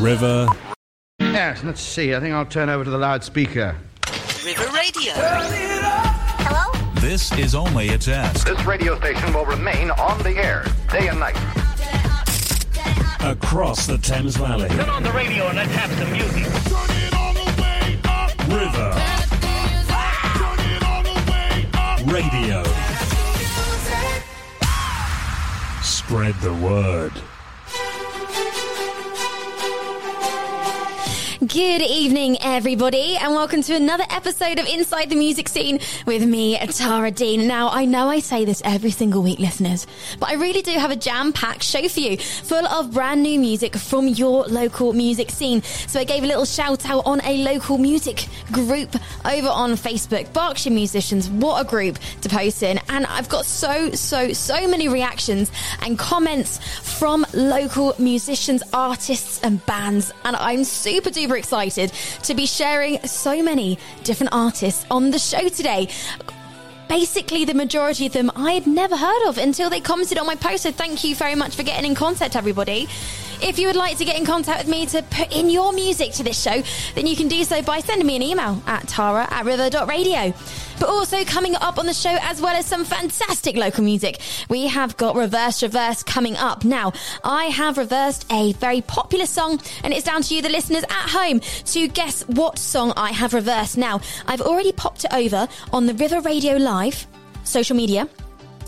River. Yes, let's see. I think I'll turn over to the loudspeaker. River Radio. Hello? This is only a test. This radio station will remain on the air day and night. Across the Thames Valley. Turn on the radio and let's have some music. Turn it all the way up. River. Turn it on the way up. Radio. Spread the word. Good evening, everybody, and welcome to another episode of Inside the Music Scene with me, Tara Dean. Now, I know I say this every single week, listeners, but I really do have a jam packed show for you, full of brand new music from your local music scene. So I gave a little shout out on a local music group over on Facebook. Berkshire Musicians, what a group to post in. And I've got so, so, so many reactions and comments from local musicians, artists, and bands. And I'm super duper excited to be sharing so many different artists on the show today. Basically, the majority of them I had never heard of until they commented on my post. So, thank you very much for getting in contact, everybody. If you would like to get in contact with me to put in your music to this show, then you can do so by sending me an email at tara at river.radio. But also coming up on the show, as well as some fantastic local music, we have got Reverse Reverse coming up. Now, I have reversed a very popular song, and it's down to you, the listeners at home, to guess what song I have reversed. Now, I've already popped it over on the River Radio Live social media.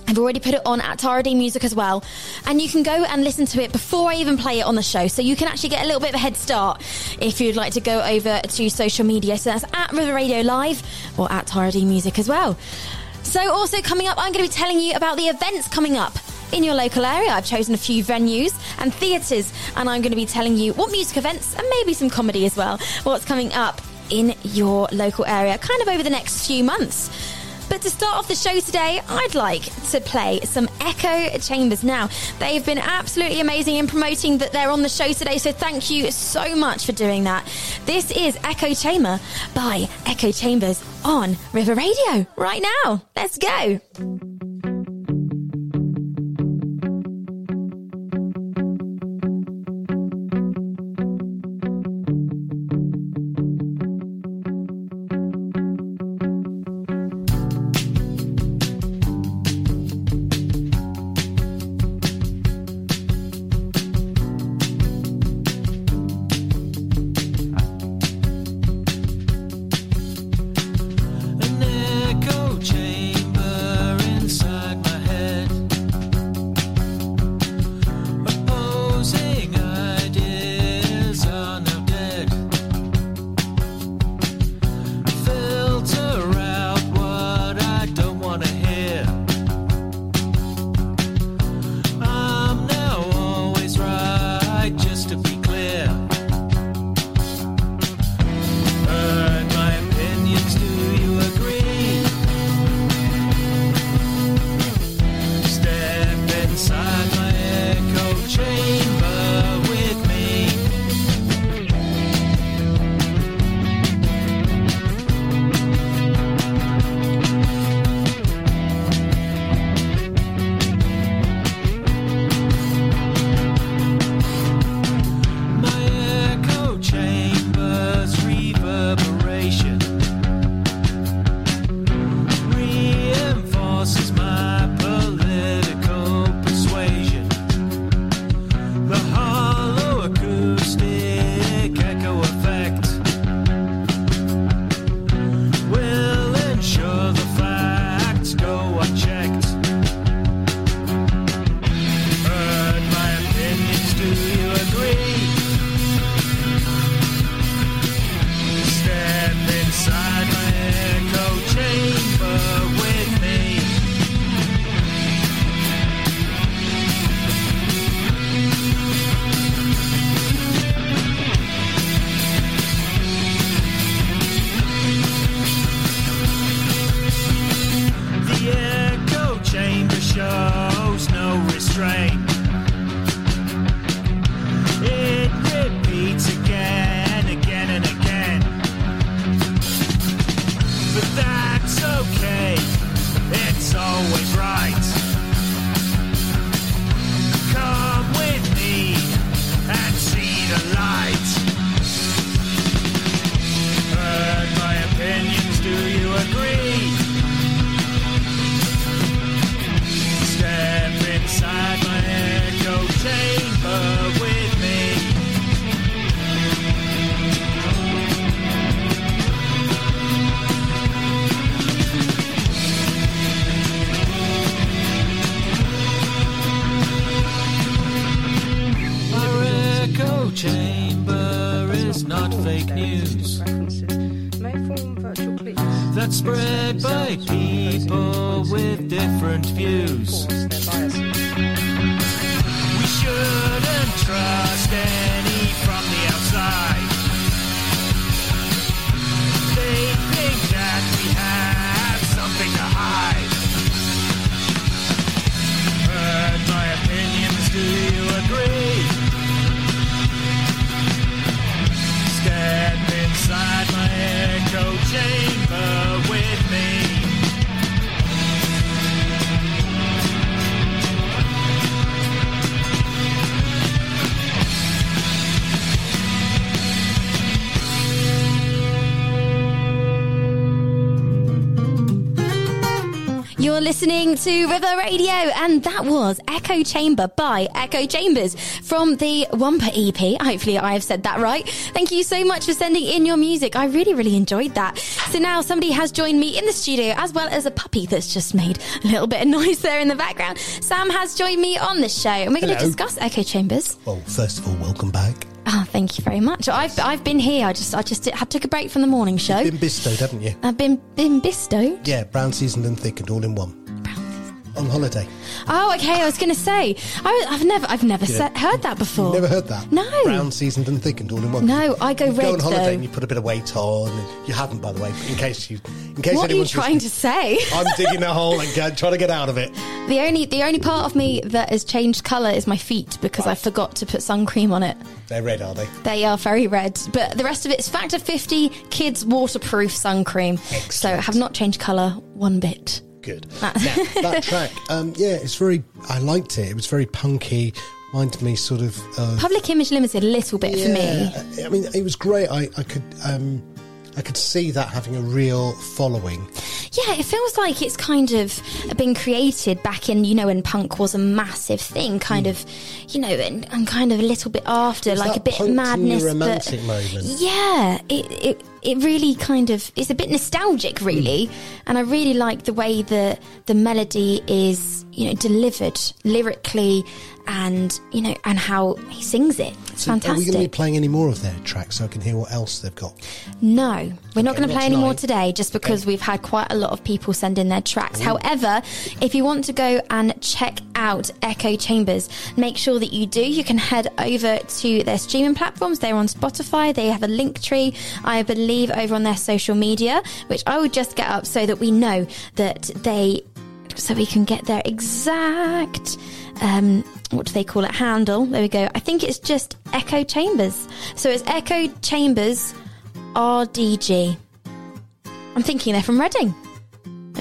I've already put it on at Tara D Music as well. And you can go and listen to it before I even play it on the show. So you can actually get a little bit of a head start if you'd like to go over to social media. So that's at River Radio Live or at Tara D Music as well. So also coming up, I'm going to be telling you about the events coming up in your local area. I've chosen a few venues and theatres, and I'm going to be telling you what music events and maybe some comedy as well, what's coming up in your local area kind of over the next few months. But to start off the show today, I'd like to play some Echo Chambers. Now, they've been absolutely amazing in promoting that they're on the show today, so thank you so much for doing that. This is Echo Chamber by Echo Chambers on River Radio right now. Let's go. People with different views. We shouldn't trust any from the outside. They think that we have something to hide. Heard my opinions, do you agree? Step inside my echo chamber listening to River Radio, and that was Echo Chamber by Echo Chambers from the Wampa EP. Hopefully, I have said that right. Thank you so much for sending in your music. I really, really enjoyed that. So now somebody has joined me in the studio, as well as a puppy that's just made a little bit of noise there in the background. Sam has joined me on the show, and we're going to discuss Echo Chambers. Well, first of all, welcome back. Oh, thank you very much. I've I've been here. I just I just had took a break from the morning show. Been bestowed, haven't you? I've been been bestowed. Yeah, brown seasoned and thickened, all in one. On holiday. Oh, okay. I was going to say I, have never I've never Yeah. se- heard that before. You've never heard that? No. Brown seasoned and thickened, all in one. No, I go you red, go on holiday though. and you put a bit of weight on. And you haven't, by the way, in case you, in case What are you anyone's trying to say? I'm digging a hole and go- trying to get out of it. The only the only part of me that has changed colour is my feet because I forgot to put sun cream on it. They're red, are they? They are very red, but the rest of it is Factor 50 Kids Waterproof Sun Cream. So Excellent. have not changed colour one bit. Good. Ah. now, that track, um, yeah, it's very. I liked it. It was very punky. Reminded me sort of. of Public Image Limited, a little bit for me. I mean, it was great. I, I could. Um, I could see that having a real following. Yeah, it feels like it's kind of been created back in, you know, when punk was a massive thing, kind of, you know, and, and kind of a little bit after, like that a bit madness. romantic but moment. Yeah, it, it it really kind of it's a bit nostalgic, really, hmm. and I really like the way the the melody is, you know, delivered lyrically, and you know, and how he sings it. It's So Are we going to be playing any more of their tracks so I can hear what else they've got? No, we're not going to play any more today just because we've had quite a lot of people send in their tracks. However, if you want to go and check out Echo Chambers, make sure that you do. You can head over to their streaming platforms. They're on Spotify. They have a link tree, I believe, over on their social media, which I will just get up so that we know that they, so we can get their exact. Um, what do they call it? Handle. There we go. I think it's just Echo Chambers. So it's Echo Chambers RDG. I'm thinking they're from Reading.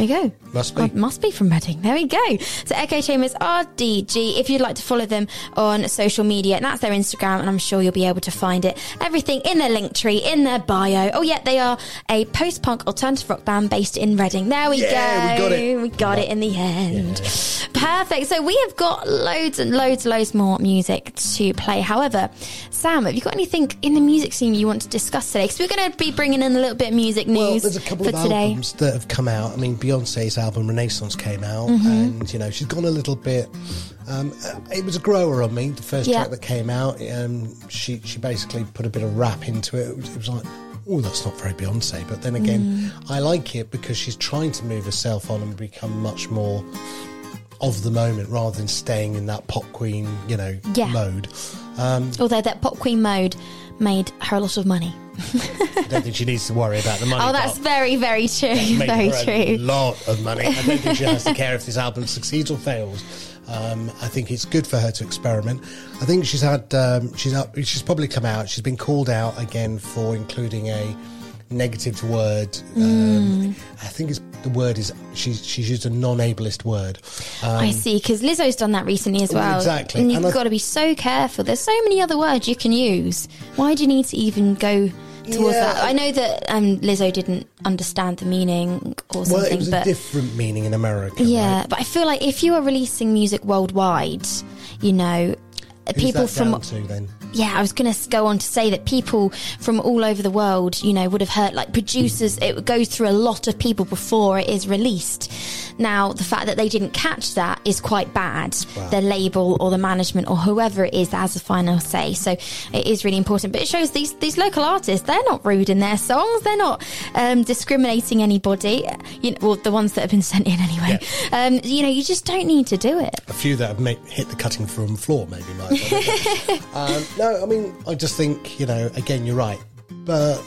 There you go. Must oh, be. Oh, must be from Reading. There we go. So Echo Chambers RDG. If you'd like to follow them on social media, and that's their Instagram, and I'm sure you'll be able to find it. Everything in their link tree, in their bio. Oh yeah, they are a post-punk alternative rock band based in Reading. There we Yeah, go. we got it. We got it in the end. Perfect. So we have got loads and loads, loads more music to play. However, Sam, have you got anything in the music scene you want to discuss today? Because we're going to be bringing in a little bit of music news Well, there's a couple for of today. albums that have come out. I mean, Beyonce's album Renaissance came out, Mm-hmm. and you know she's gone a little bit. Um, uh, it was a grower on me. The first Yeah. track that came out, um, she she basically put a bit of rap into it. It was, it was like, oh, that's not very Beyonce. But then again, Mm. I like it because she's trying to move herself on and become much more of the moment rather than staying in that pop queen, you know, Yeah. mode. Although that pop queen mode made her a lot of money. I don't think she needs to worry about the money. Oh, that's very, very true. Very her a true. lot of money. I don't think she has to care if this album succeeds or fails. Um, I think it's good for her to experiment. I think she's had um, she's up, she's probably come out. She's been called out again for including a negative word. Um, I think it's the word is she's she's used a non-ableist word. Um, I see, because Lizzo's done that recently as well. Exactly. And you've got to be so careful. There's so many other words you can use. Why do you need to even go towards Yeah. that? I know that um, Lizzo didn't understand the meaning or well, something, it was a but different meaning in America. yeah, right? but I feel like if you are releasing music worldwide, you know, Who's people from to yeah, I was going to go on to say that people from all over the world, you know, would have heard like producers. It goes through a lot of people before it is released, Now, the fact that they didn't catch that is quite bad. Wow. The label or the management or whoever it is that has the final say. So it is really important. But it shows these these local artists they're not rude in their songs. They're not um, discriminating anybody. You know, well, the ones that have been sent in anyway. Um, you know, you just don't need to do it. a few that have made, hit the cutting room floor, maybe. Might um, no, I mean, I just think you know. Again, you're right, but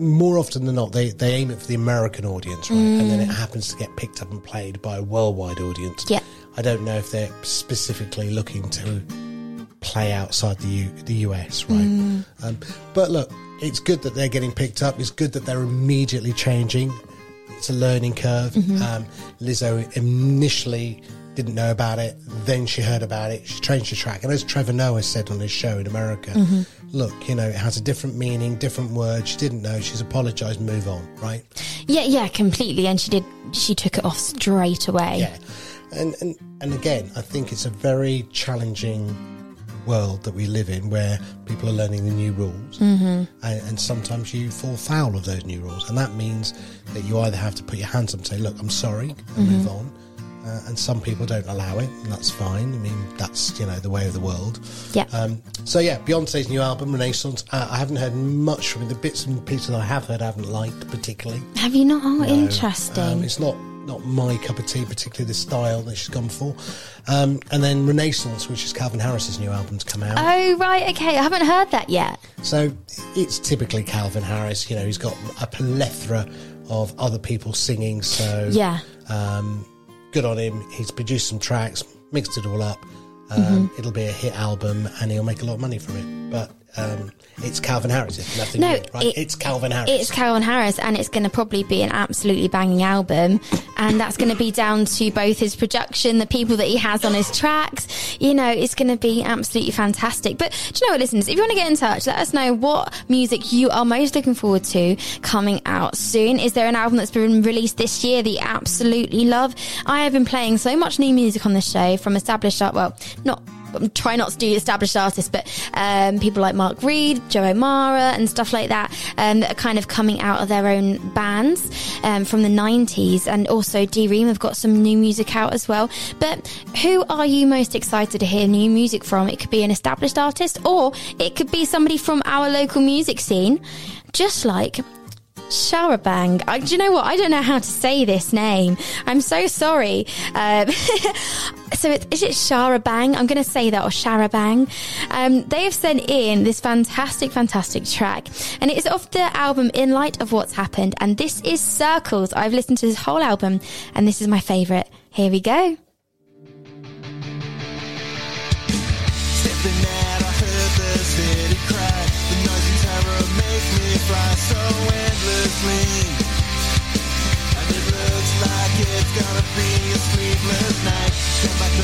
more often than not, they they aim it for the American audience, right? And then it happens to get picked up and played by a worldwide audience. Yeah. I don't know if they're specifically looking to play outside the U, the US, right? Um, but look, it's good that they're getting picked up. It's good that they're immediately changing. It's a learning curve. Um, Lizzo initially didn't know about it, then she heard about it. She changed the track, and as Trevor Noah said on his show in America, look, you know, it has a different meaning, different word. She didn't know. She's apologised. Move on, right? Yeah, yeah, completely. And she did. She took it off straight away. Yeah, and and and again, I think it's a very challenging world that we live in, where people are learning the new rules, mm-hmm. and, and sometimes you fall foul of those new rules, and that means that you either have to put your hands up and say, "Look, I'm sorry," and move on. Uh, and some people don't allow it, and that's fine. I mean, that's you know the way of the world. Yeah. Um, so yeah, Beyonce's new album Renaissance. Uh, I haven't heard much from it. The bits and pieces I have heard, I haven't liked particularly. Have you not? Oh, No. interesting. Um, it's not not my cup of tea, particularly the style that she's gone for. Um, and then Renaissance, which is Calvin Harris's new album to come out. oh, right. Okay. I haven't heard that yet. So it's typically Calvin Harris. You know, he's got a plethora of other people singing. So Yeah. um, good on him. He's produced some tracks, mixed it all up. Um, It'll be a hit album, and he'll make a lot of money from it. But um, it's Calvin Harris. It's nothing No, new, right? it- it's Calvin Harris. It's Calvin Harris, and it's going to probably be an absolutely banging album. And that's going to be down to both his production, the people that he has on his tracks. You know, it's going to be absolutely fantastic. But do you know what, listeners? If you want to get in touch, let us know what music you are most looking forward to coming out soon. Is there an album that's been released this year that you absolutely love? I have been playing so much new music on this show from established art. Well, not try not to do established artists, but um, people like Mark Reed, Joe O'Mara, and stuff like that um, that are kind of coming out of their own bands um, from the 90s. And also, D Ream have got some new music out as well. But who are you most excited to hear new music from? It could be an established artist, or it could be somebody from our local music scene, just like Sharabang. I, do you know what? I don't know how to say this name. I'm so sorry. Um, so it, is is it Sharabang? I'm going to say that or Sharabang. Um, they have sent in this fantastic, fantastic track, and it is off the album In Light of What's Happened. And this is Circles. I've listened to this whole album, and this is my favourite. Here we go. Endlessly. And it looks like it's gonna be a sleepless night.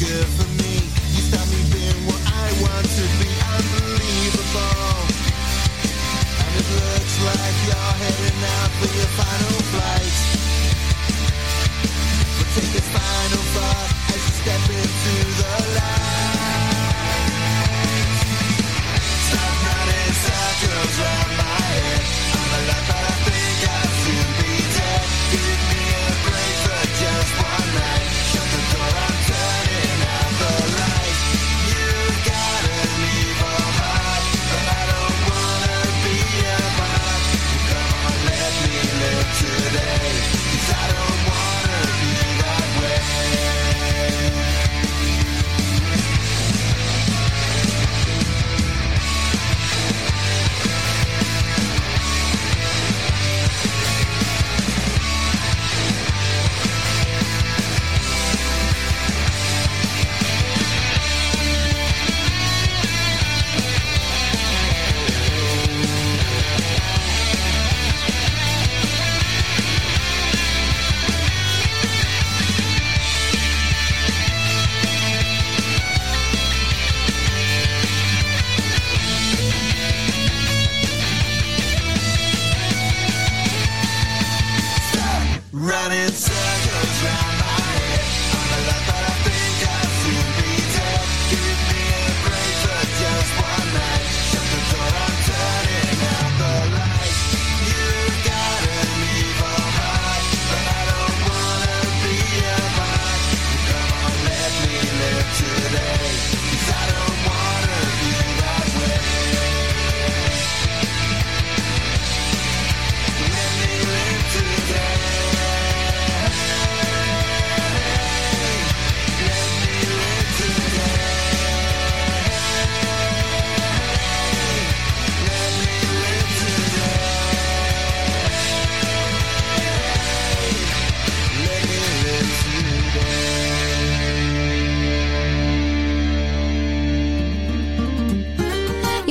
Good for me. You stop me being what I want to be. Unbelievable. And it looks like you're heading out for your final flight. But take this final thought as you step into the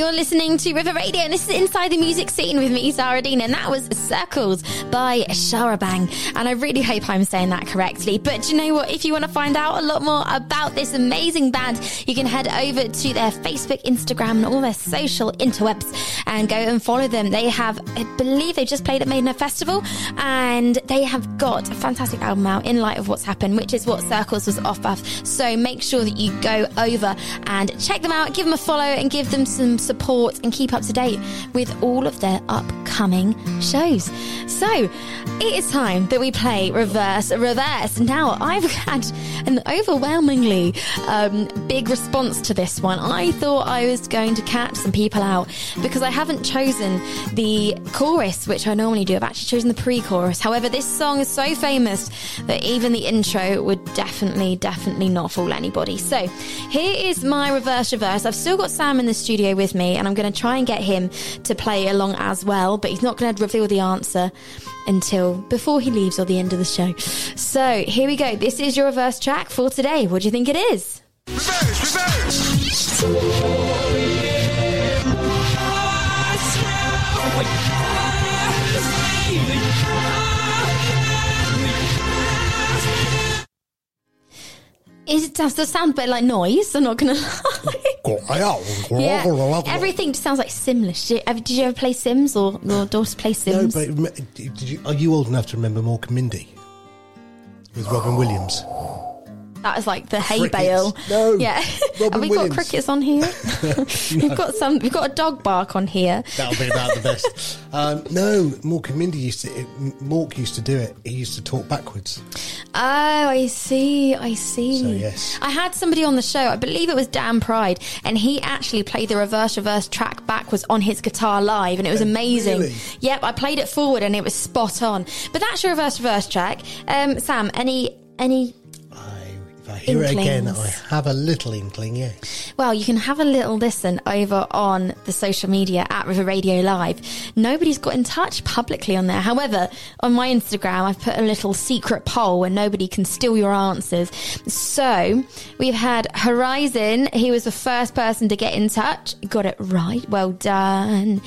You're listening to River Radio, and this is Inside the Music Scene with me, Tara Dean, and that was Circles by Sharabang. And I really hope I'm saying that correctly. But you know what? If you want to find out a lot more about this amazing band, you can head over to their Facebook, Instagram, and all their social interwebs and go and follow them. They have, I believe, they just played at Maidenhead Festival, and they have got a fantastic album out in light of what's happened, which is what Circles was off of. So make sure that you go over and check them out, give them a follow, and give them some support and keep up to date with all of their upcoming shows. So it is time that we play Reverse Reverse. Now, I've had an overwhelmingly um, big response to this one. I thought I was going to catch some people out because I haven't chosen the chorus, which I normally do. I've actually chosen the pre chorus. However, this song is so famous that even the intro would definitely, definitely not fool anybody. So here is my reverse reverse. I've still got Sam in the studio with me, and I'm going to try and get him to play along as well, but he's not going to reveal the answer until before he leaves or the end of the show. So here we go. This is your reverse track for today. What do you think it is? Is it does does sound a bit like noise? I'm not gonna lie. yeah, everything just sounds like Simlish. Did you, ever- did you ever play Sims or your daughter play Sims? No, but did you, are you old enough to remember Mork and Mindy with Robin Williams? That is like the hay Crickets. bale. No, yeah. Robin Have we Williams. got crickets on here? We've got some. We've got a dog bark on here. That'll be about the best. Um, no, Mork and Mindy used to. It, Mork used to do it. He used to talk backwards. Oh, I see. I see. So, yes. I had somebody on the show. I believe it was Dan Pride, and he actually played the reverse reverse track backwards on his guitar live, and it was amazing. really? Yep, I played it forward, and it was spot on. But that's your reverse reverse track. Um, Sam, any any I, hear it again, I have a little inkling. Yes. Well, you can have a little listen over on the social media at River Radio Live. Nobody's got in touch publicly on there. However, on my Instagram, I've put a little secret poll where nobody can steal your answers. So we've had Horizon. He was the first person to get in touch. Got it right. Well done.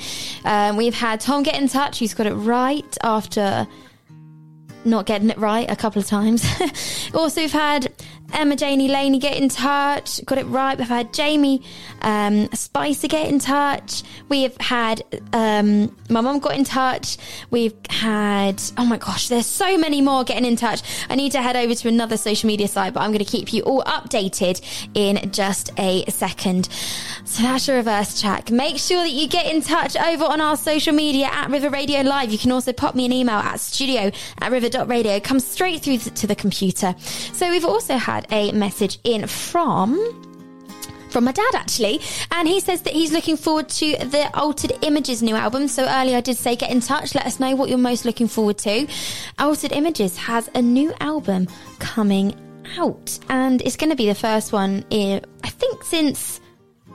Um, we've had Tom get in touch. He's got it right after not getting it right a couple of times. also, we've had Emma Janie Laney get in touch, got it right. We've had Jamie um, Spicer get in touch. We've had um, my mum got in touch. We've had oh my gosh, there's so many more getting in touch. I need to head over to another social media site, but I'm going to keep you all updated in just a second. So that's your reverse track. Make sure that you get in touch over on our social media at River Radio Live. You can also pop me an email at studio at river.radio. Come straight through to the computer. So we've also had a message in from from my dad actually. And he says that he's looking forward to the altered images new album. So earlier i did say get in touch. Let us know what you're most looking forward to. Altered images has a new album coming out. And it's going to be the first one in i think since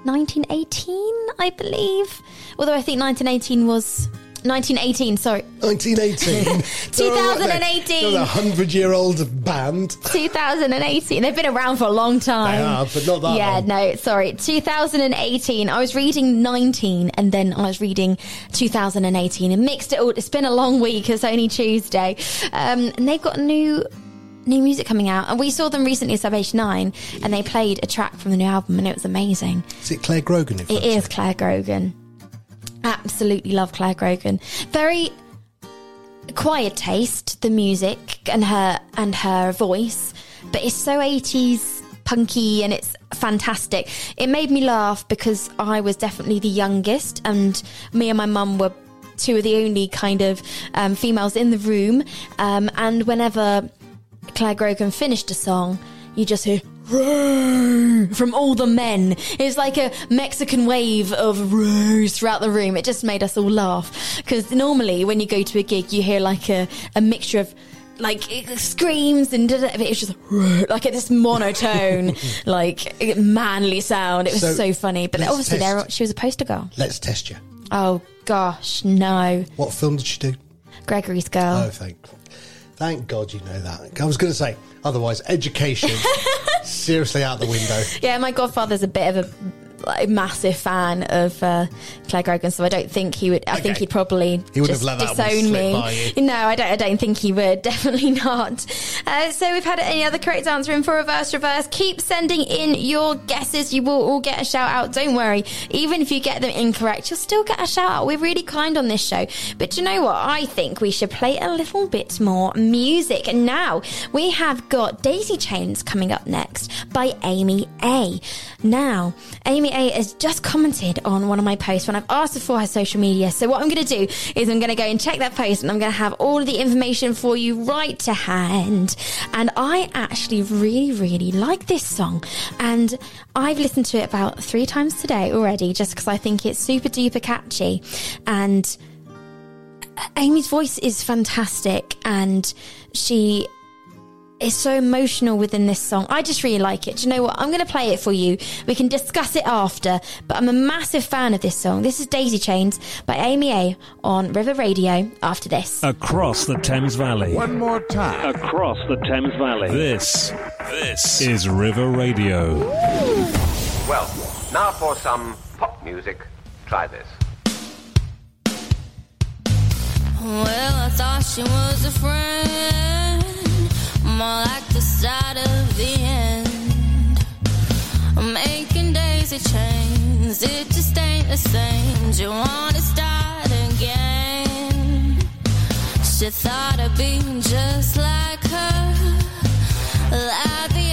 1918 i believe. Although i think 1918 was 1918 sorry 1918. 2018. They're a hundred-year-old band. 2018. They've been around for a long time. They have, but not that long. Yeah, long. no, sorry. 2018. I was reading 19 and then I was reading 2018 and mixed it all. It's been a long week. It's only Tuesday. Um, and they've got new new music coming out. And we saw them recently at Sub 9 and they played a track from the new album and it was amazing. Is it Clare Grogan? It is Clare Grogan. Absolutely love Clare Grogan. Very quiet taste, the music and her and her voice, but it's so 80s punky and it's fantastic. It made me laugh because I was definitely the youngest and me and my mum were two of the only kind of um, females in the room um, and whenever Clare Grogan finished a song, you just hear "Roar" from all the men. It's like a Mexican wave of roars throughout the room. It just made us all laugh because normally when you go to a gig, you hear like a, a mixture of like screams and it's just like this monotone, like manly sound. It was so, So, funny. But obviously, there she was a poster girl. Let's test you. Oh gosh, no, What film did she do? Gregory's girl. Oh, thank, thank God you know that. I was going to say otherwise. Education seriously out the window. Yeah, my godfather's a bit of a like, a massive fan of uh, Clare Grogan, so I don't think he would. I think he'd probably He would just have let that disown me. No, I don't. I don't think he would. Definitely not. Uh, so we've had any other correct answer in for reverse reverse. Keep sending in your guesses. You will all get a shout out. Don't worry. Even if you get them incorrect, you'll still get a shout out. We're really kind on this show. But you know what? I think we should play a little bit more music. And now we have got Daisy Chains coming up next by Amy A. Now, Amy A has just commented on one of my posts when I've asked her for her social media. So what I'm going to do is I'm going to go and check that post and I'm going to have all of the information for you right to hand. And I actually really, really like this song. And I've listened to it about three times today already just because I think it's super duper catchy. And Amy's voice is fantastic and she is so emotional within this song. I just really like it. Do you know what? I'm going to play it for you. We can discuss it after, but I'm a massive fan of this song. This is Daisy Chains by Amy A on River Radio after this. Across the Thames Valley. One more time. Across the Thames Valley. This, this is River Radio. Well, now for some pop music. Try this. Well, I thought she was a friend, more like the start of the end. I'm Making daisy chains, it just ain't the same. Do you wanna start again? She thought I'd be just like her, like the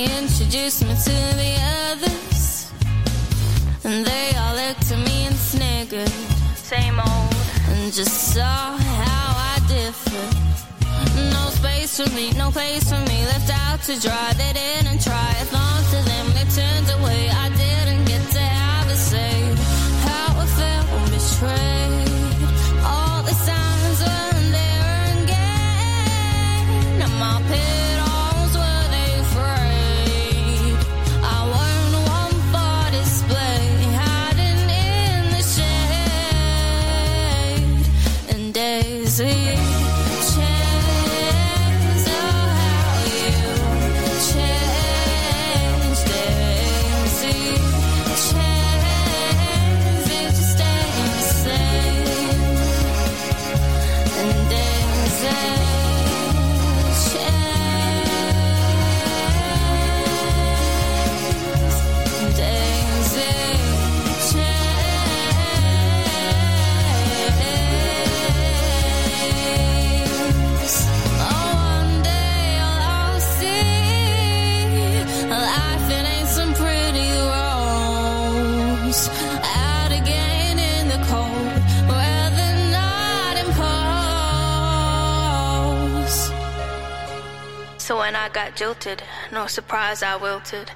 Introduced me to the others, and they all looked at me and sniggered. Same old, and just saw how I differed. No space for me, no place for me, left out to dry. They didn't try. I thought to them, they turned away. I didn't get to have a say. How I felt betrayed. When I got jilted, no surprise I wilted.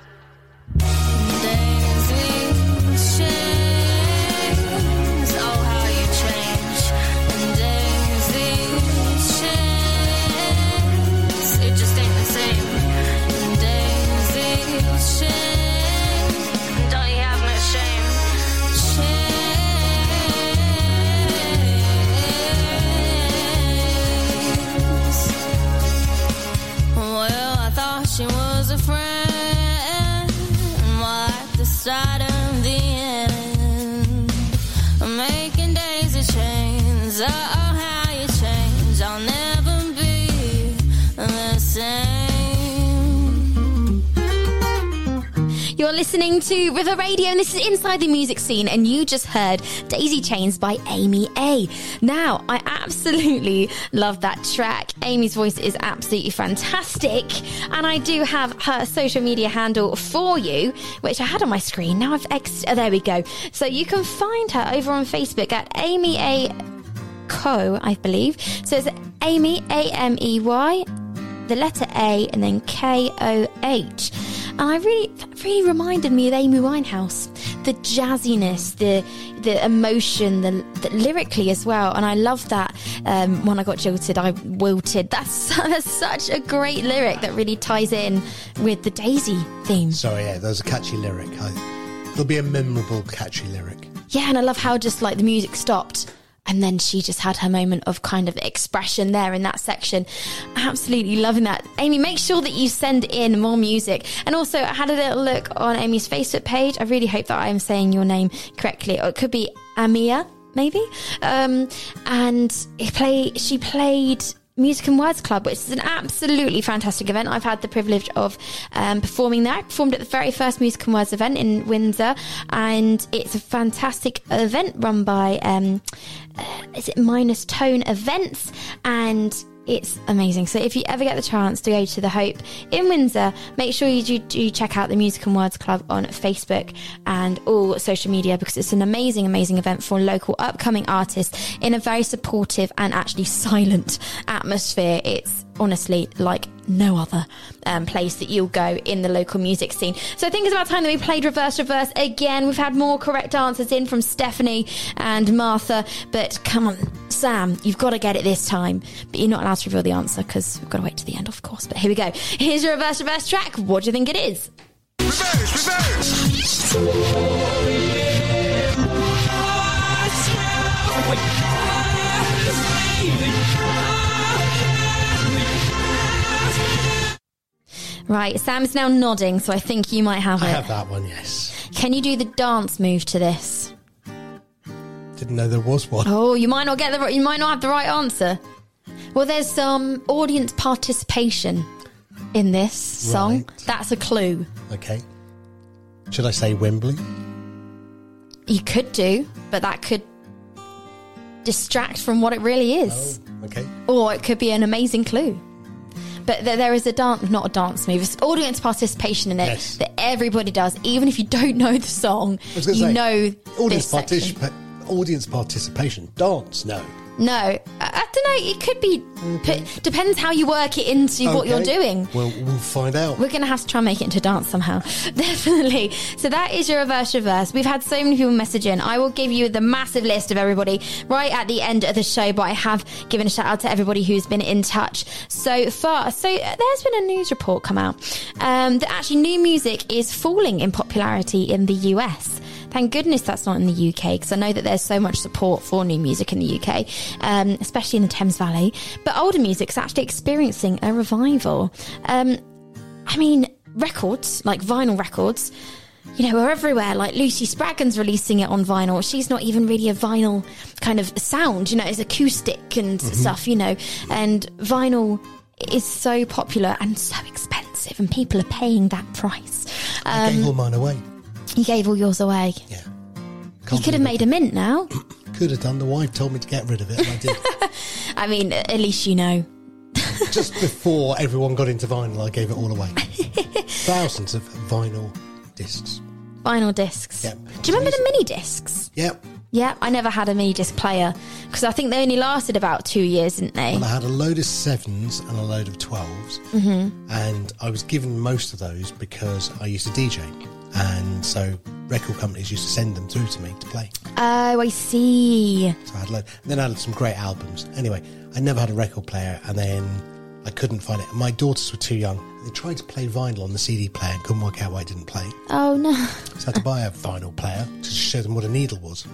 You're listening to River Radio, and this is Inside the Music Scene, and you just heard Daisy Chains by Amy A. Now, I absolutely love that track. Amy's voice is absolutely fantastic, and I do have her social media handle for you, which I had on my screen. Now I've ex- oh, there we go. So you can find her over on Facebook at Amy A. Co, I believe. So it's Amy A M E Y, the letter A, and then K O H. And I really, that really reminded me of Amy Winehouse. The jazziness, the the emotion, the, the lyrically as well. And I love that. Um, when I got jilted, I wilted. That's, that's such a great lyric that really ties in with the Daisy theme. Sorry, yeah, that was a catchy lyric. I, it'll be a memorable, catchy lyric. Yeah, and I love how just like the music stopped and then she just had her moment of kind of expression there in that section. Absolutely loving that. Amy, make sure that you send in more music. And also, I had a little look on Amy's Facebook page. I really hope that I am saying your name correctly. Or it could be Amia, maybe. Um, and play, she played Music and Words Club, which is an absolutely fantastic event. I've had the privilege of um, performing there. I performed at the very first Music and Words event in Windsor, and it's a fantastic event run by, um, uh, is it Minus Tone Events? And it's amazing. So if you ever get the chance to go to the Hope in Windsor, make sure you do, do check out the Music and Words Club on Facebook and all social media because it's an amazing, amazing event for local upcoming artists in a very supportive and actually silent atmosphere. It's honestly like no other um, place that you'll go in the local music scene. So I think it's about time that we played reverse reverse again. We've had more correct answers in from Stephanie and Martha, but come on, Sam, you've got to get it this time. But you're not allowed to reveal the answer because we've got to wait to the end, of course. But here we go. Here's your reverse reverse track. What do you think it is? Right, Sam's now nodding, so I think you might have I it. have that one, yes. Can you do the dance move to this? Didn't know there was one. Oh, you might not get the right- you might not have the right answer. Well, there's some audience participation in this song. Right. That's a clue. Okay. Should I say Wembley? You could do, but that could distract from what it really is. Oh, okay. Or it could be an amazing clue. But th- there is a dance, not a dance move, it's audience participation in it Yes. that everybody does. Even if you don't know the song, you say, know audience, section. audience participation. Dance, no. No, I, I don't know. It could be. P- depends how you work it into what you're doing. Well, we'll find out. We're going to have to try and make it into dance somehow. Definitely. So that is your reverse reverse. We've had so many people message in. I will give you the massive list of everybody right at the end of the show, but I have given a shout out to everybody who's been in touch so far. So uh, there's been a news report come out um, that actually new music is falling in popularity in the US. Thank goodness that's not in the UK because I know that there's so much support for new music in the UK, um, especially in the Thames Valley. But older music's actually experiencing a revival. Um, I mean, records, like vinyl records, you know, are everywhere. Like Lucy Spraggan's releasing it on vinyl. She's not even really a vinyl kind of sound, you know, it's acoustic and stuff, you know. And vinyl is so popular and so expensive, and people are paying that price. I gave Um, all mine away. You gave all yours away. Yeah. You could have made a mint now. Could have done. The wife told me to get rid of it, and I did. I mean, at least you know. Just before everyone got into vinyl, I gave it all away. Thousands of vinyl discs. Vinyl discs. Yep. Do you remember the mini discs? Yep. Yeah, I never had a mini disc player because I think they only lasted about two years, didn't they? And I had a load of sevens and a load of 12s. Mm-hmm. And I was given most of those because I used to DJ. And so record companies used to send them through to me to play. Oh, I see. So I had a load. And then I had some great albums. Anyway, I never had a record player and then I couldn't find it. My daughters were too young. They tried to play vinyl on the CD player and couldn't work out why it didn't play. Oh no, So I had to buy a vinyl player to show them what a needle was.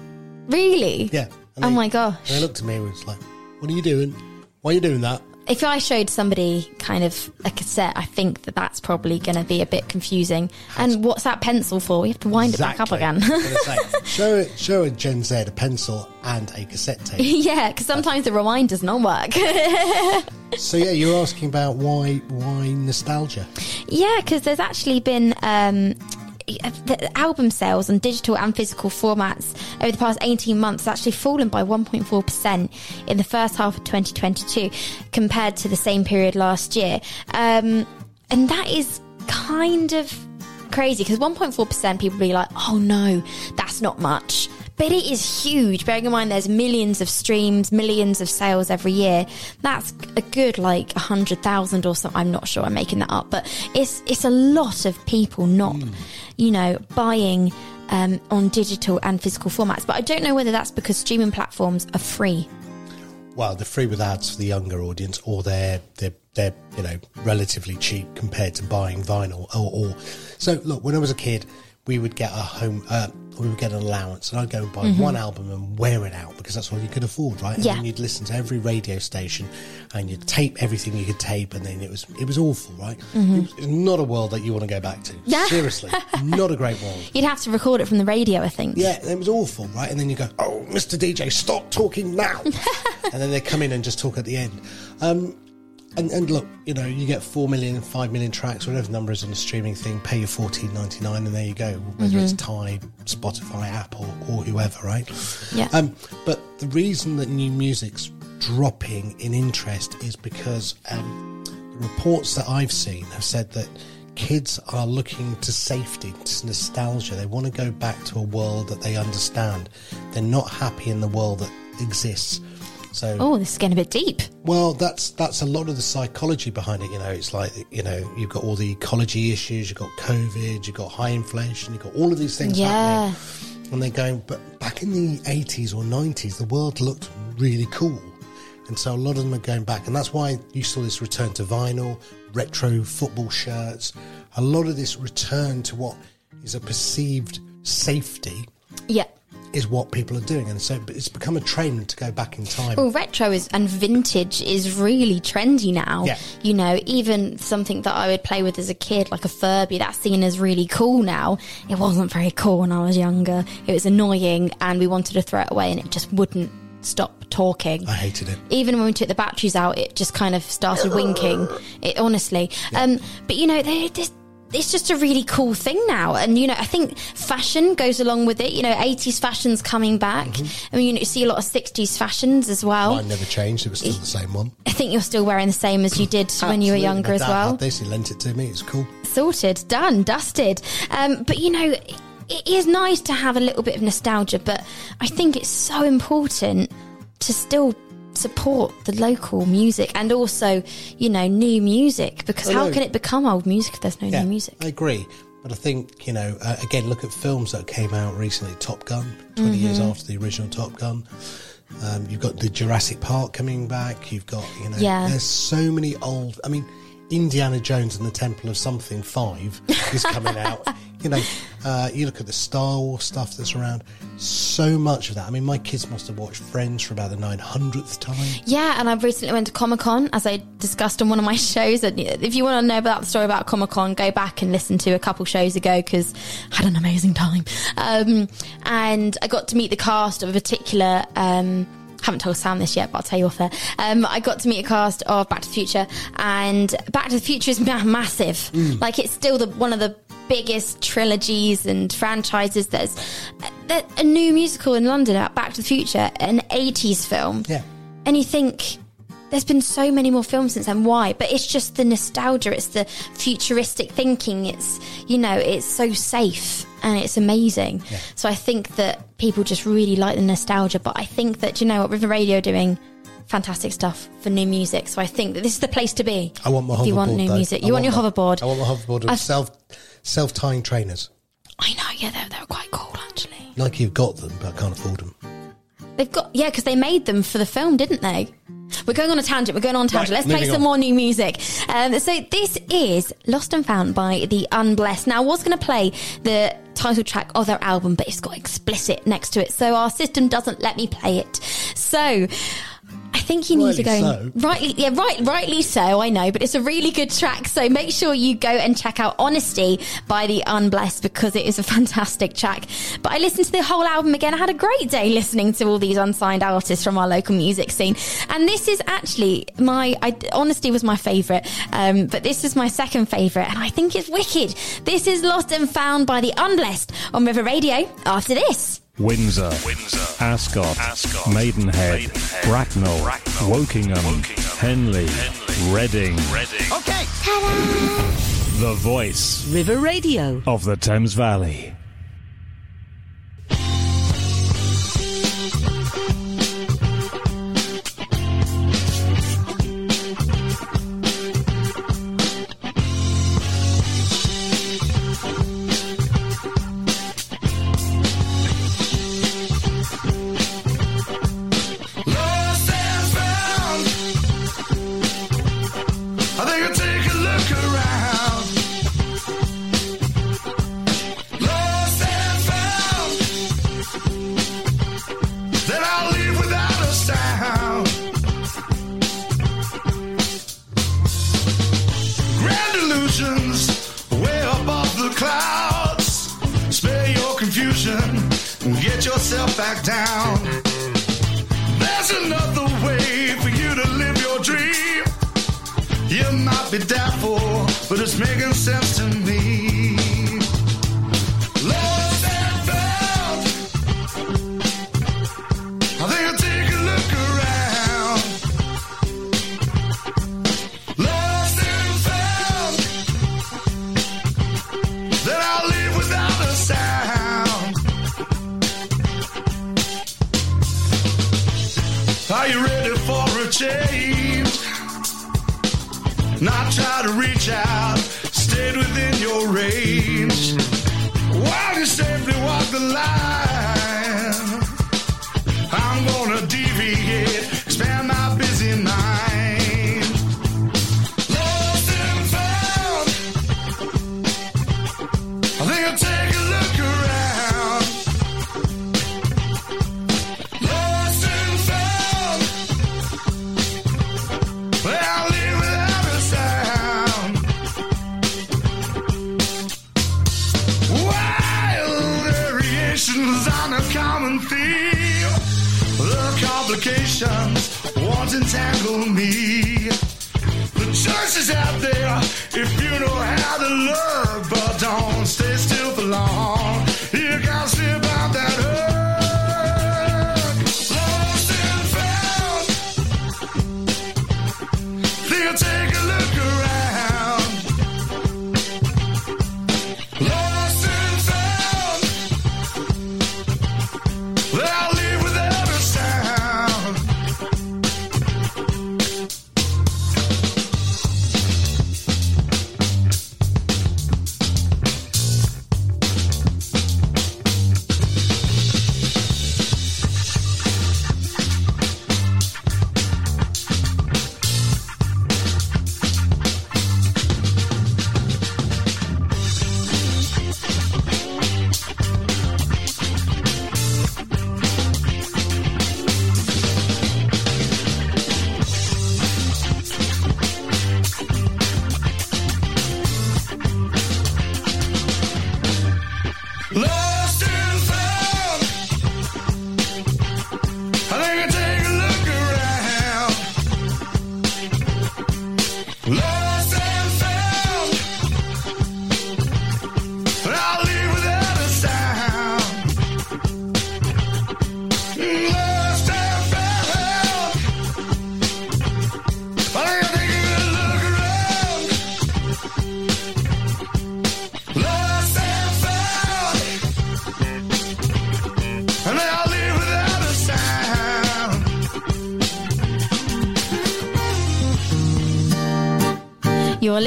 really? Yeah. And Oh they- my gosh. And they looked at me and was like, What are you doing? Why are you doing that? If I showed somebody kind of a cassette, I think that that's probably going to be a bit confusing. And what's that pencil for? We have to wind it back up again. I was gonna say, show, show a Gen Z a pencil and a cassette tape. yeah, because sometimes the rewind does not work. so yeah, you're asking about why why nostalgia? Yeah, because there's actually been, um, the album sales on digital and physical formats over the past 18 months actually fallen by 1.4% in the first half of 2022 compared to the same period last year. Um, and that is kind of crazy because 1.4% people be like, oh no, that's not much. But it is huge, bearing in mind there's millions of streams, millions of sales every year. That's a good like 100,000 or something. I'm not sure I'm making that up, but it's, it's a lot of people not, you know, buying um, on digital and physical formats. But I don't know whether that's because streaming platforms are free. Well, they're free with ads for the younger audience, or they're they're they're you know relatively cheap compared to buying vinyl. Or, or so look, when I was a kid, we would get a home, uh, we would get an allowance, and I'd go and buy one album and wear it out because that's all you could afford, right? And Yeah. then you'd listen to every radio station, and you'd tape everything you could tape, and then it was it was awful, right? It was, it's not a world that you want to go back to. Yeah. Seriously, not a great world. You'd have to record it from the radio, I think. Yeah, it was awful, right? And then you go, "Oh, Mr. DJ, stop talking now!" and then they come in and just talk at the end. Um, and, and look, you know, you get four million, five million tracks, whatever the number is on the streaming thing. Pay your fourteen ninety nine, and there you go. Whether it's Tidal, Spotify, Apple, or whoever, right? Yeah. Um, but the reason that new music's dropping in interest is because um, the reports that I've seen have said that kids are looking to safety, to nostalgia. They want to go back to a world that they understand. They're not happy in the world that exists. So, Oh, this is getting a bit deep. well, that's that's a lot of the psychology behind it. You know, it's like you know you've got all the ecology issues, you've got COVID, you've got high inflation, you've got all of these things Yeah. happening. And they're going, but back in the eighties or nineties, the world looked really cool, and so a lot of them are going back, and that's why you saw this return to vinyl, retro football shirts, a lot of this return to what is a perceived safety Yeah. Is what people are doing, and so it's become a trend to go back in time. Well, retro is and vintage is really trendy now. Yeah. You know, even something that I would play with as a kid, like a Furby, that's seen as really cool now. It wasn't very cool when I was younger. It was annoying, and we wanted to throw it away, and it just wouldn't stop talking. I hated it. Even when we took the batteries out, it just kind of started winking. It honestly, um, but you know, they this. It's just a really cool thing now, and you know, I think fashion goes along with it. You know, eighties fashion's coming back. I mean, you, know, you see a lot of sixties fashions as well. Mine never changed. It was still the same one. I think you're still wearing the same as you did when you were younger as well. This, he lent it to me. It's cool. Sorted, done, dusted. Um, but you know, it is nice to have a little bit of nostalgia, but I think it's so important to still support the local music and also, you know, new music because how can it become old music if there's no Yeah, new music? I agree. But I think, you know, uh, again, look at films that came out recently. Top Gun, 20 years Mm-hmm. after the original Top Gun. Um, you've got the Jurassic Park coming back. You've got, you know, Yeah. there's so many old. I mean, Indiana Jones and the Temple of Something 5 is coming out. You know, uh, you look at the Star Wars stuff that's around. So much of that. I mean, my kids must have watched Friends for about the 900th time. Yeah, and I've recently went to Comic Con, as I discussed on one of my shows. And if you want to know about the story about Comic Con, go back and listen to a couple shows ago because I had an amazing time. Um, and I got to meet the cast of a particular. Um, haven't told Sam this yet, but I'll tell you off there. Um, I got to meet a cast of Back to the Future, and Back to the Future is ma- massive. Like it's still the one of the biggest trilogies and franchises. There's a, a new musical in London about Back to the Future, an 80s film. Yeah. And you think there's been so many more films since then. Why? But it's just the nostalgia. It's the futuristic thinking. It's you know, it's so safe and it's amazing. So I think that people just really like the nostalgia. But I think that you know what River Radio doing. Fantastic stuff for new music. So I think that this is the place to be. I want my if hoverboard. you want new though. music. I You want, your my- hoverboard. I want my hoverboard I've- self self tying trainers. I know. Yeah, they're, they're quite cool actually. Like you've got them, but I can't afford them. They've got yeah, because they made them for the film, didn't they? We're going on a tangent. We're going on a tangent. Right, Let's play some on. more new music. Um, so this is "Lost and Found" by the Unblessed. Now, I was going to play the title track of their album, but it's got explicit next to it, so our system doesn't let me play it. So. I think you need to go. Rightly Rightly, yeah, right, rightly so. I know, but it's a really good track. So make sure you go and check out "Honesty" by the Unblessed because it is a fantastic track. But I listened to the whole album again. I had a great day listening to all these unsigned artists from our local music scene. And this is actually my I, "Honesty" was my favourite, um, but this is my second favourite, and I think it's wicked. This is "Lost and Found" by the Unblessed on River Radio. After this. Windsor, Windsor, Ascot, Ascot, Maidenhead, Maidenhead, Bracknell, Bracknell, Wokingham, Wokingham, Henley, Henley, Reading. Reading. Okay. The voice River Radio. of the Thames Valley. Yourself back down. There's another way for you to live your dream. You might be doubtful, but it's making sense to me.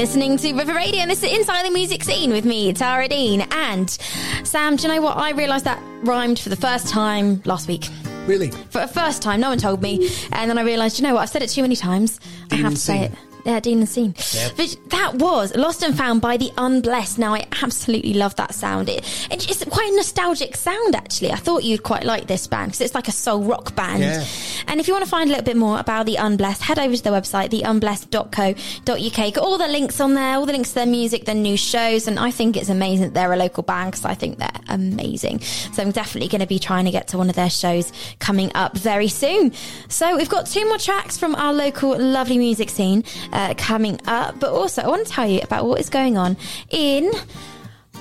Listening to River Radio, and this is Inside the Music Scene with me, Tara Dean. And Sam, do you know what? I realised that rhymed for the first time last week. Really? For the first time, no one told me. And then I realised, you know what? I've said it too many times. I Dean have and to say it. Yeah, Dean and Scene. Yeah. But that was Lost and Found by the Unblessed. Now, I absolutely love that sound. It, quite a nostalgic sound, actually. I thought you'd quite like this band because it's like a soul rock band. Yeah. And if you want to find a little bit more about the Unblessed, head over to their website, theunblessed.co.uk. Got all the links on there, all the links to their music, their new shows, and I think it's amazing that they're a local band because I think they're amazing. So I'm definitely going to be trying to get to one of their shows coming up very soon. So we've got two more tracks from our local lovely music scene uh, coming up, but also I want to tell you about what is going on in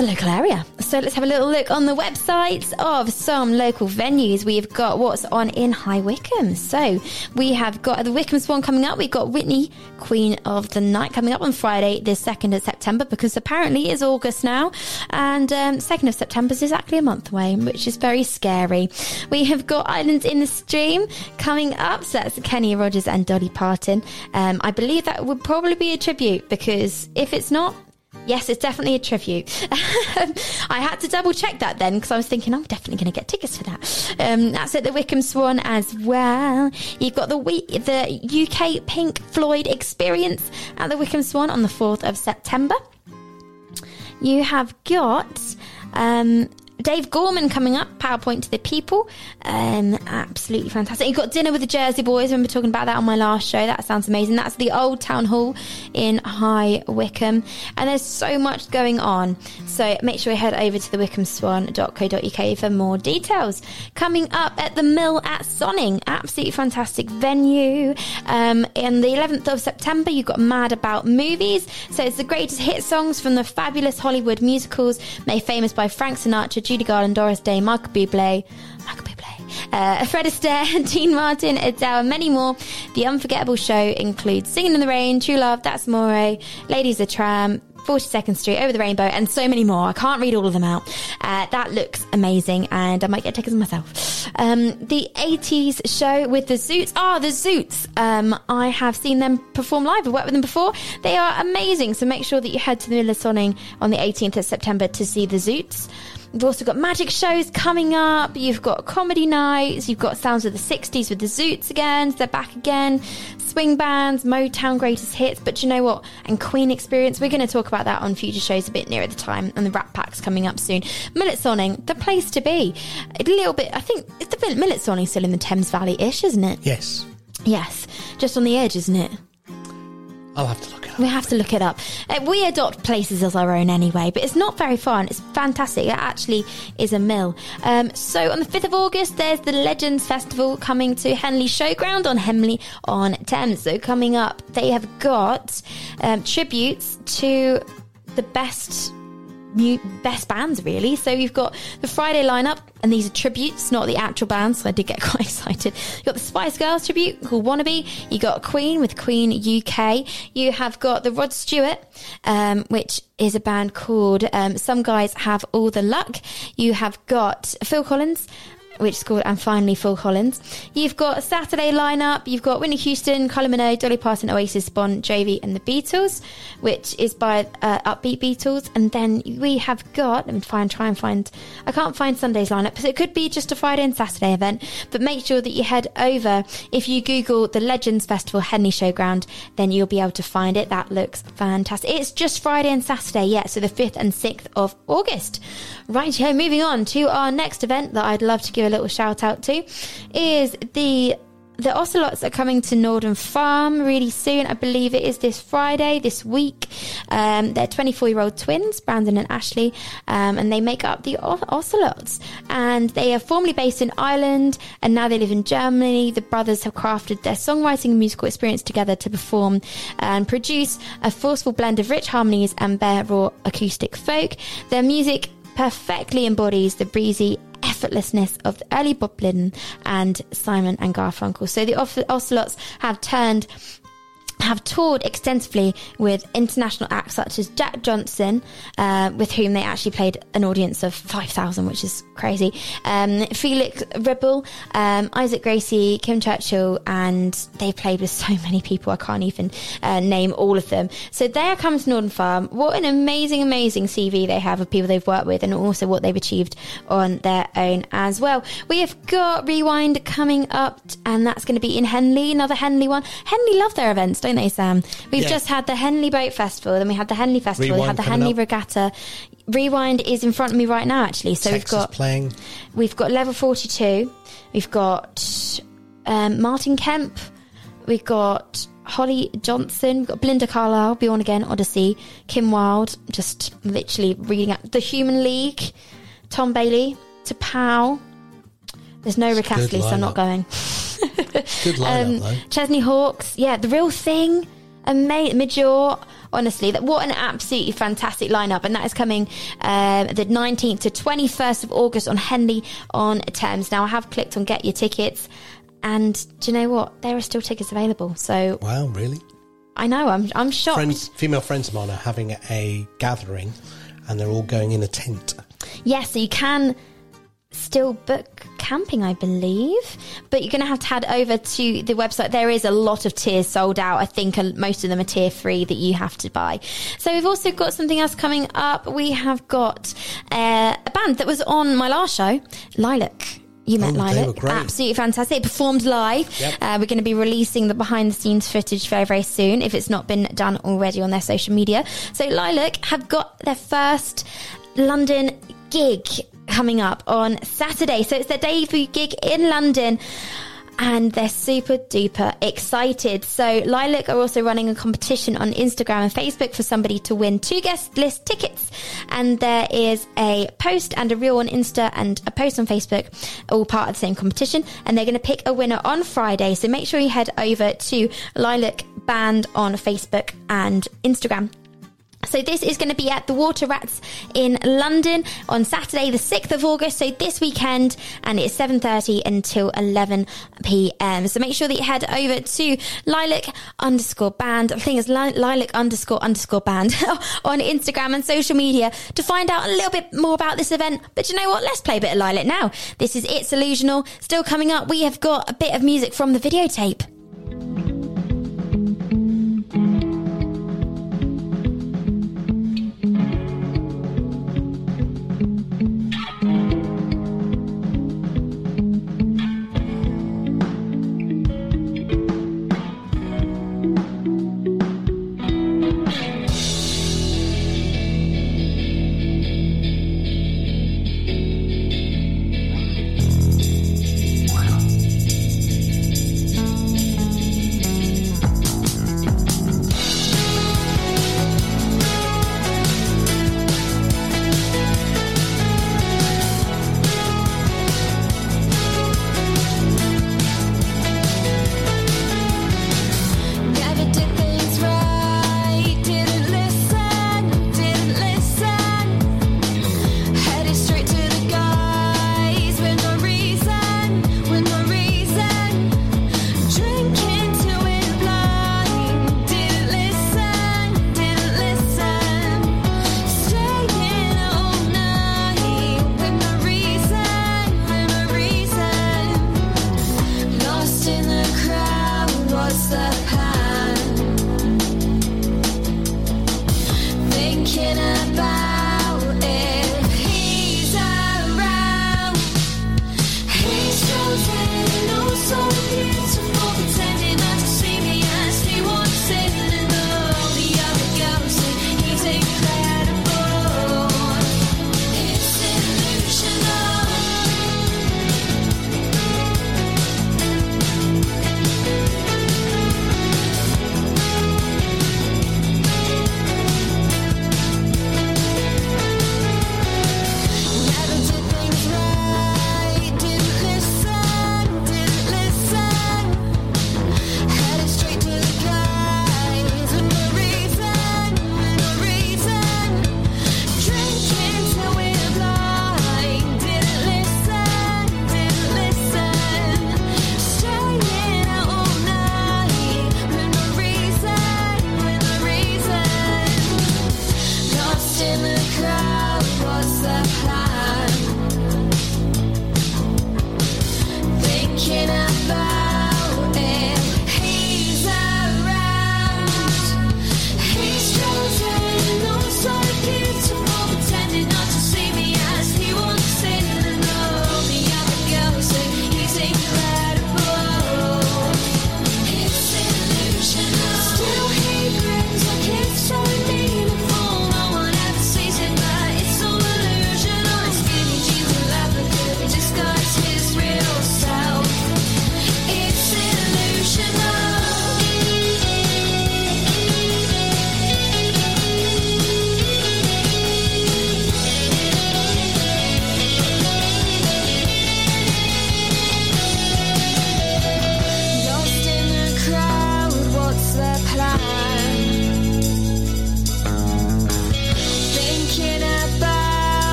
the local area. So let's have a little look on the websites of some local venues. We've got what's on in High Wycombe. So we have got the Wycombe Swan coming up. We've got Whitney, Queen of the Night, coming up on Friday, the 2nd of September, because apparently it's August now. And um, 2nd of September is exactly a month away, which is very scary. We have got Islands in the Stream coming up. So that's Kenny Rogers and Dolly Parton. Um, I believe that would probably be a tribute, because if it's not, Yes, it's definitely a tribute. I had to double check that then because I was thinking I'm definitely going to get tickets for that. Um, that's at the Wycombe Swan as well. You've got the we- the UK Pink Floyd Experience at the Wycombe Swan on the 4th of September. You have got um, Dave Gorman coming up, PowerPoint to the People. Um, absolutely fantastic. You've got Dinner with the Jersey Boys. I remember talking about that on my last show. That sounds amazing. That's the Old Town Hall in High Wycombe. And there's so much going on. So make sure you head over to the wycombeswan.co.uk for more details. Coming up at the Mill at Sonning. Absolutely fantastic venue. Um, on the 11th of September, you've got Mad About Movies. So it's the greatest hit songs from the fabulous Hollywood musicals made famous by Frank Sinatra, Judy Garland, Doris Day, Michael Bublé, Michael Bublé, uh, Fred Astaire, Dean Martin, Adele, and many more. The unforgettable show includes Singing in the Rain, True Love, That's Amore, Ladies of Tram, 42nd Street, Over the Rainbow, and so many more. I can't read all of them out. Uh, that looks amazing, and I might get tickets myself. Um, the 80s show with the Zoots. Ah, the Zoots. Um, I have seen them perform live. I've worked with them before. They are amazing. So make sure that you head to the Mill at Sonning on the 18th of September to see the Zoots. You've also got magic shows coming up. You've got comedy nights. You've got Sounds of the 60s with the Zoots again. They're back again. Swing bands, Motown greatest hits. But you know what? And Queen Experience. We're going to talk about that on future shows a bit nearer the time. And the Rat Pack's coming up soon. Mill at Sonning, the place to be. A little bit, I think, it's the Mill at Sonning still in the Thames Valley ish, isn't it? Yes. Yes. Just on the edge, isn't it? I'll have to look it up. We have to look it up. Uh, we adopt places as our own anyway, but it's not very far and it's fantastic. It actually is a mill. Um, so on the 5th of August, there's the Legends Festival coming to Henley Showground on Henley on Thames. So coming up, they have got um, tributes to the best new best bands really. So you've got the friday lineup and these are tributes not the actual bands so i did get quite excited. You got the spice girls tribute called wannabe. You got queen with queen uk you have got the rod stewart um, which is a band called um, some guys have all the luck. You have got phil collins which is called And Finally Phil Collins. You've got a Saturday lineup. You've got Whitney Houston, Kylie Minogue, Dolly Parton, Oasis, Bon Jovi, and the Beatles, which is by uh, Upbeat Beatles. And then we have got. Let me find, try and find. I can't find Sunday's lineup because it could be just a Friday and Saturday event. But make sure that you head over. If you Google the Legends Festival Henley Showground, then you'll be able to find it. That looks fantastic. It's just Friday and Saturday, yeah. So the fifth and sixth of August. Right, here, moving on to our next event that I'd love to give a little shout out to is the the ocelots are coming to Norden Farm really soon. I believe it is this Friday, this week. Um, they're 24 year old twins, Brandon and Ashley, um, and they make up the ocelots. And they are formerly based in Ireland, and now they live in Germany. The brothers have crafted their songwriting and musical experience together to perform and produce a forceful blend of rich harmonies and bare raw acoustic folk. Their music perfectly embodies the breezy effortlessness of the early Bob Dylan and Simon and Garfunkel. So the Ocelots have turned have toured extensively with international acts such as Jack Johnson, uh, with whom they actually played an audience of 5,000, which is crazy. Um, Felix Riebl, um, Isaac Gracie, Kim Churchill, and they played with so many people. I can't even uh, name all of them. So they are coming to Norden Farm. What an amazing, amazing CV they have of people they've worked with and also what they've achieved on their own as well. We have got Rewind coming up, and that's going to be in Henley, another Henley one. Henley love their events, don't they, Sam? We've Yeah. just had the Henley Boat Festival, then we had the Henley Festival, we had the Henley up. Regatta. Rewind is in front of me right now, actually. So Texas we've got playing. we've got level forty two, we've got um, Martin Kemp, we've got Holly Johnson, we've got Belinda Carlisle, Beyond Again, Odyssey, Kim Wilde, just literally reading out the Human League, Tom Bailey, T'Pau. There's no Rick Astley, so I'm not going. Good lineup Um, though. Chesney Hawkes, yeah, the real thing. Amazing, Major. Honestly, that what an absolutely fantastic lineup, and that is coming um, the 19th to 21st of August on Henley on Thames. Now, I have clicked on get your tickets, and do you know what? There are still tickets available. So Wow, really? I know I'm I'm shocked. Friends, female friends of mine are having a gathering, and they're all going in a tent. Yes, so you can still book camping, I believe, but you're going to have to head over to the website. There is a lot of tiers sold out. I think uh, most of them are tier three that you have to buy. So we've also got something else coming up. We have got uh, a band that was on my last show, Lilac. You met Oh, Lilac. Absolutely fantastic. It performed live. Yep. Uh, we're going to be releasing the behind the scenes footage very, very soon if it's not been done already on their social media. So Lilac have got their first London gig coming up on Saturday. So it's their debut gig in London. And they're super duper excited. So Lilac are also running a competition on Instagram and Facebook for somebody to win two guest list tickets. And there is a post and a reel on Insta and a post on Facebook, all part of the same competition. And they're going to pick a winner on Friday. So make sure you head over to Lilac Band on Facebook and Instagram. So this is going to be at the Water Rats in London on Saturday, the 6th of August. So this weekend, and it's 7.30 until 11 p.m. So make sure that you head over to lilac underscore band. I think it's lilac underscore underscore band on Instagram and social media to find out a little bit more about this event. But you know what? Let's play a bit of lilac now. This is It's Illusional. Still coming up, we have got a bit of music from the videotape.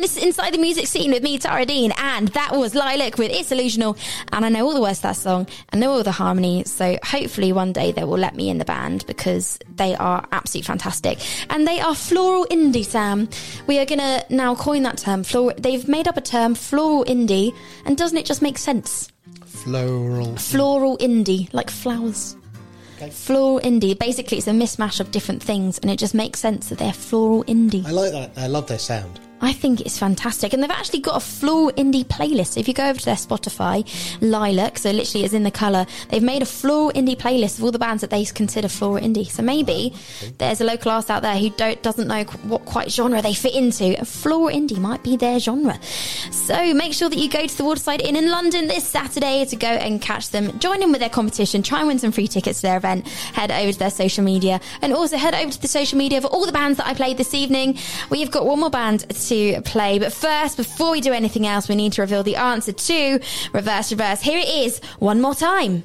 And this is Inside the Music Scene with me, Tara Dean, and that was Lilac with It's Illusional. And I know all the words to that song, and know all the harmony, so hopefully one day they will let me in the band because they are absolutely fantastic. And they are floral indie, Sam. We are going to now coin that term. Floral, they've made up a term, floral indie, and doesn't it just make sense? Floral. Floral indie, like flowers. Floral indie. Basically, it's a mismatch of different things, and it just makes sense that they're floral indie. I like that. I love their sound. I think it's fantastic. And they've actually got a floral indie playlist. So if you go over to their Spotify, Lilac, so literally is in the colour, they've made a floral indie playlist of all the bands that they consider floral indie. So maybe there's a local artist out there who don't, doesn't know what quite genre they fit into. And floral indie might be their genre. So make sure that you go to the Waterside Inn in London this Saturday to go and catch them. Join in with their competition. Try and win some free tickets to their event. Head over to their social media. And also head over to the social media for all the bands that I played this evening. We've got one more band to play. But first, before we do anything else, we need to reveal the answer to Reverse Reverse. Here it is, one more time.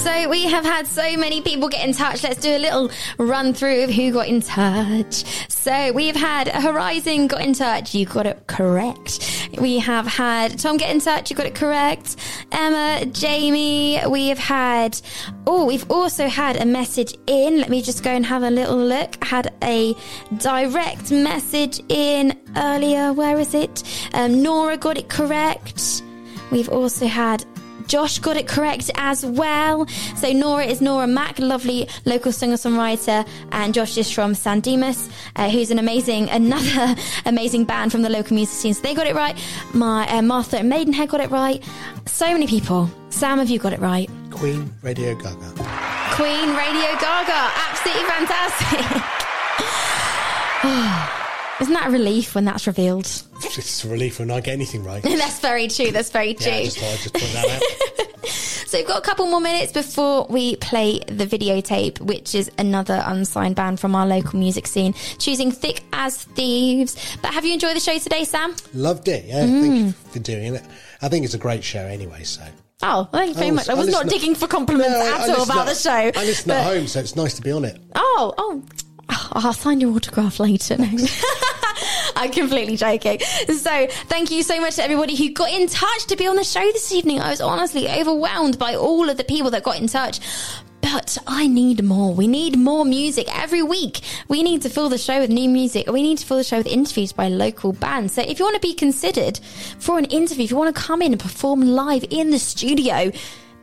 So we have had so many people get in touch. Let's do a little run through of who got in touch. So we've had Horizon got in touch. You got it correct. We have had Tom get in touch. You got it correct. Emma, Jamie. We have had. Oh, we've also had a message in. Let me just go and have a little look. Had a direct message in earlier. Where is it? Um, Nora got it correct. We've also had Josh got it correct as well. So Nora is Nora Mack, lovely local singer-songwriter, and Josh is from San Dimas, uh, who's an amazing, another amazing band from the local music scene. So they got it right. My uh, Martha and Maidenhead got it right. So many people. Sam, have you got it right? Queen, Radio Gaga. Queen, Radio Gaga, absolutely fantastic. Isn't that a relief when that's revealed? It's a relief when I get anything right. that's very true. That's very true. Yeah, I just thought I'd just point that out. So we've got a couple more minutes before we play the videotape, which is another unsigned band from our local music scene, choosing Thick as Thieves. But have you enjoyed the show today, Sam? Loved it. Yeah, Mm. thank you for doing it. I think it's a great show anyway, so. Oh, thank you very I much. I was listen- not digging for compliments No, at I all about at- the show. I listen but- at home, so it's nice to be on it. Oh, oh. I'll sign your autograph later. No. I'm completely joking. So, thank you so much to everybody who got in touch to be on the show this evening. I was honestly overwhelmed by all of the people that got in touch. But I need more. We need more music every week. We need to fill the show with new music. We need to fill the show with interviews by local bands. So if you want to be considered for an interview, if you want to come in and perform live in the studio,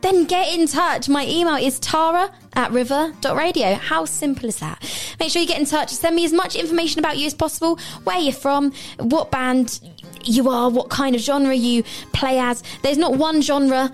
then get in touch. My email is tara at river.radio. How simple is that? Make sure you get in touch. Send me as much information about you as possible, where you're from, what band you are, what kind of genre you play as. There's not one genre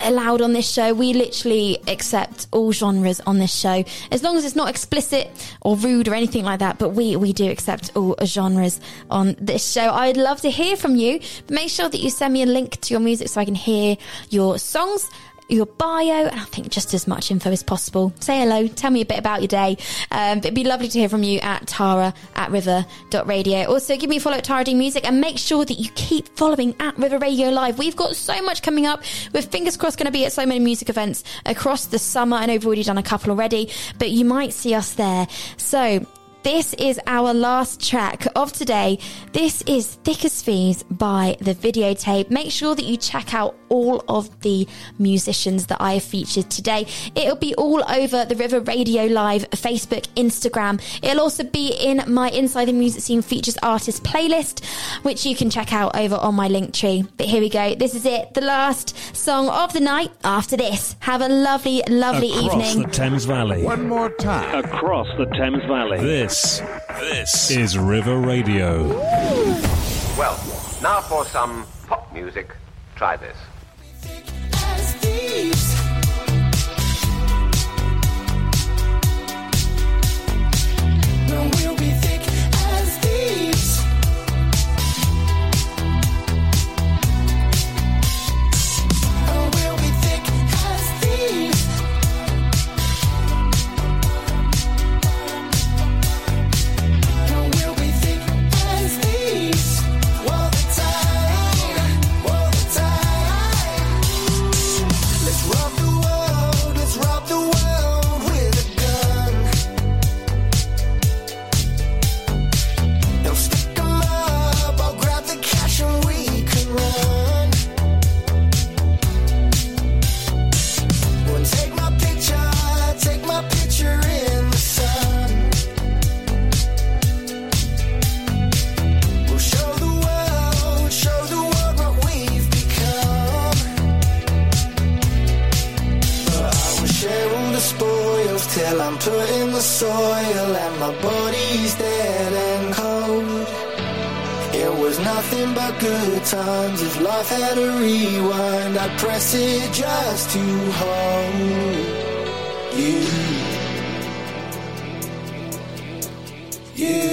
allowed on this show. We literally accept all genres on this show, as long as it's not explicit or rude or anything like that. But we we do accept all genres on this show. I'd love to hear from you. Make sure that you send me a link to your music so I can hear your songs. Your bio, and I think just as much info as possible. Say hello, tell me a bit about your day. Um, it'd be lovely to hear from you at tara at river.radio. Also, give me a follow at Tara D Music and make sure that you keep following at River Radio Live. We've got so much coming up. We're fingers crossed going to be at so many music events across the summer. I know we've already done a couple already, but you might see us there. So, this is our last track of today. This is Thick as Thieves by the videotape. Make sure that you check out all of the musicians that I have featured today. It'll be all over the River Radio Live Facebook, Instagram. It'll also be in my Inside the Music Scene Features Artist playlist, which you can check out over on my Linktree. But here we go. This is it. The last song of the night after this. Have a lovely, lovely Across evening. Across the Thames Valley. One more time. Across the Thames Valley. This, this is River Radio. Well, now for some pop music. Try this. All the put in the soil and my body's dead and cold. It was nothing but good times. If life had a rewind, I'd press it just to hold you. You.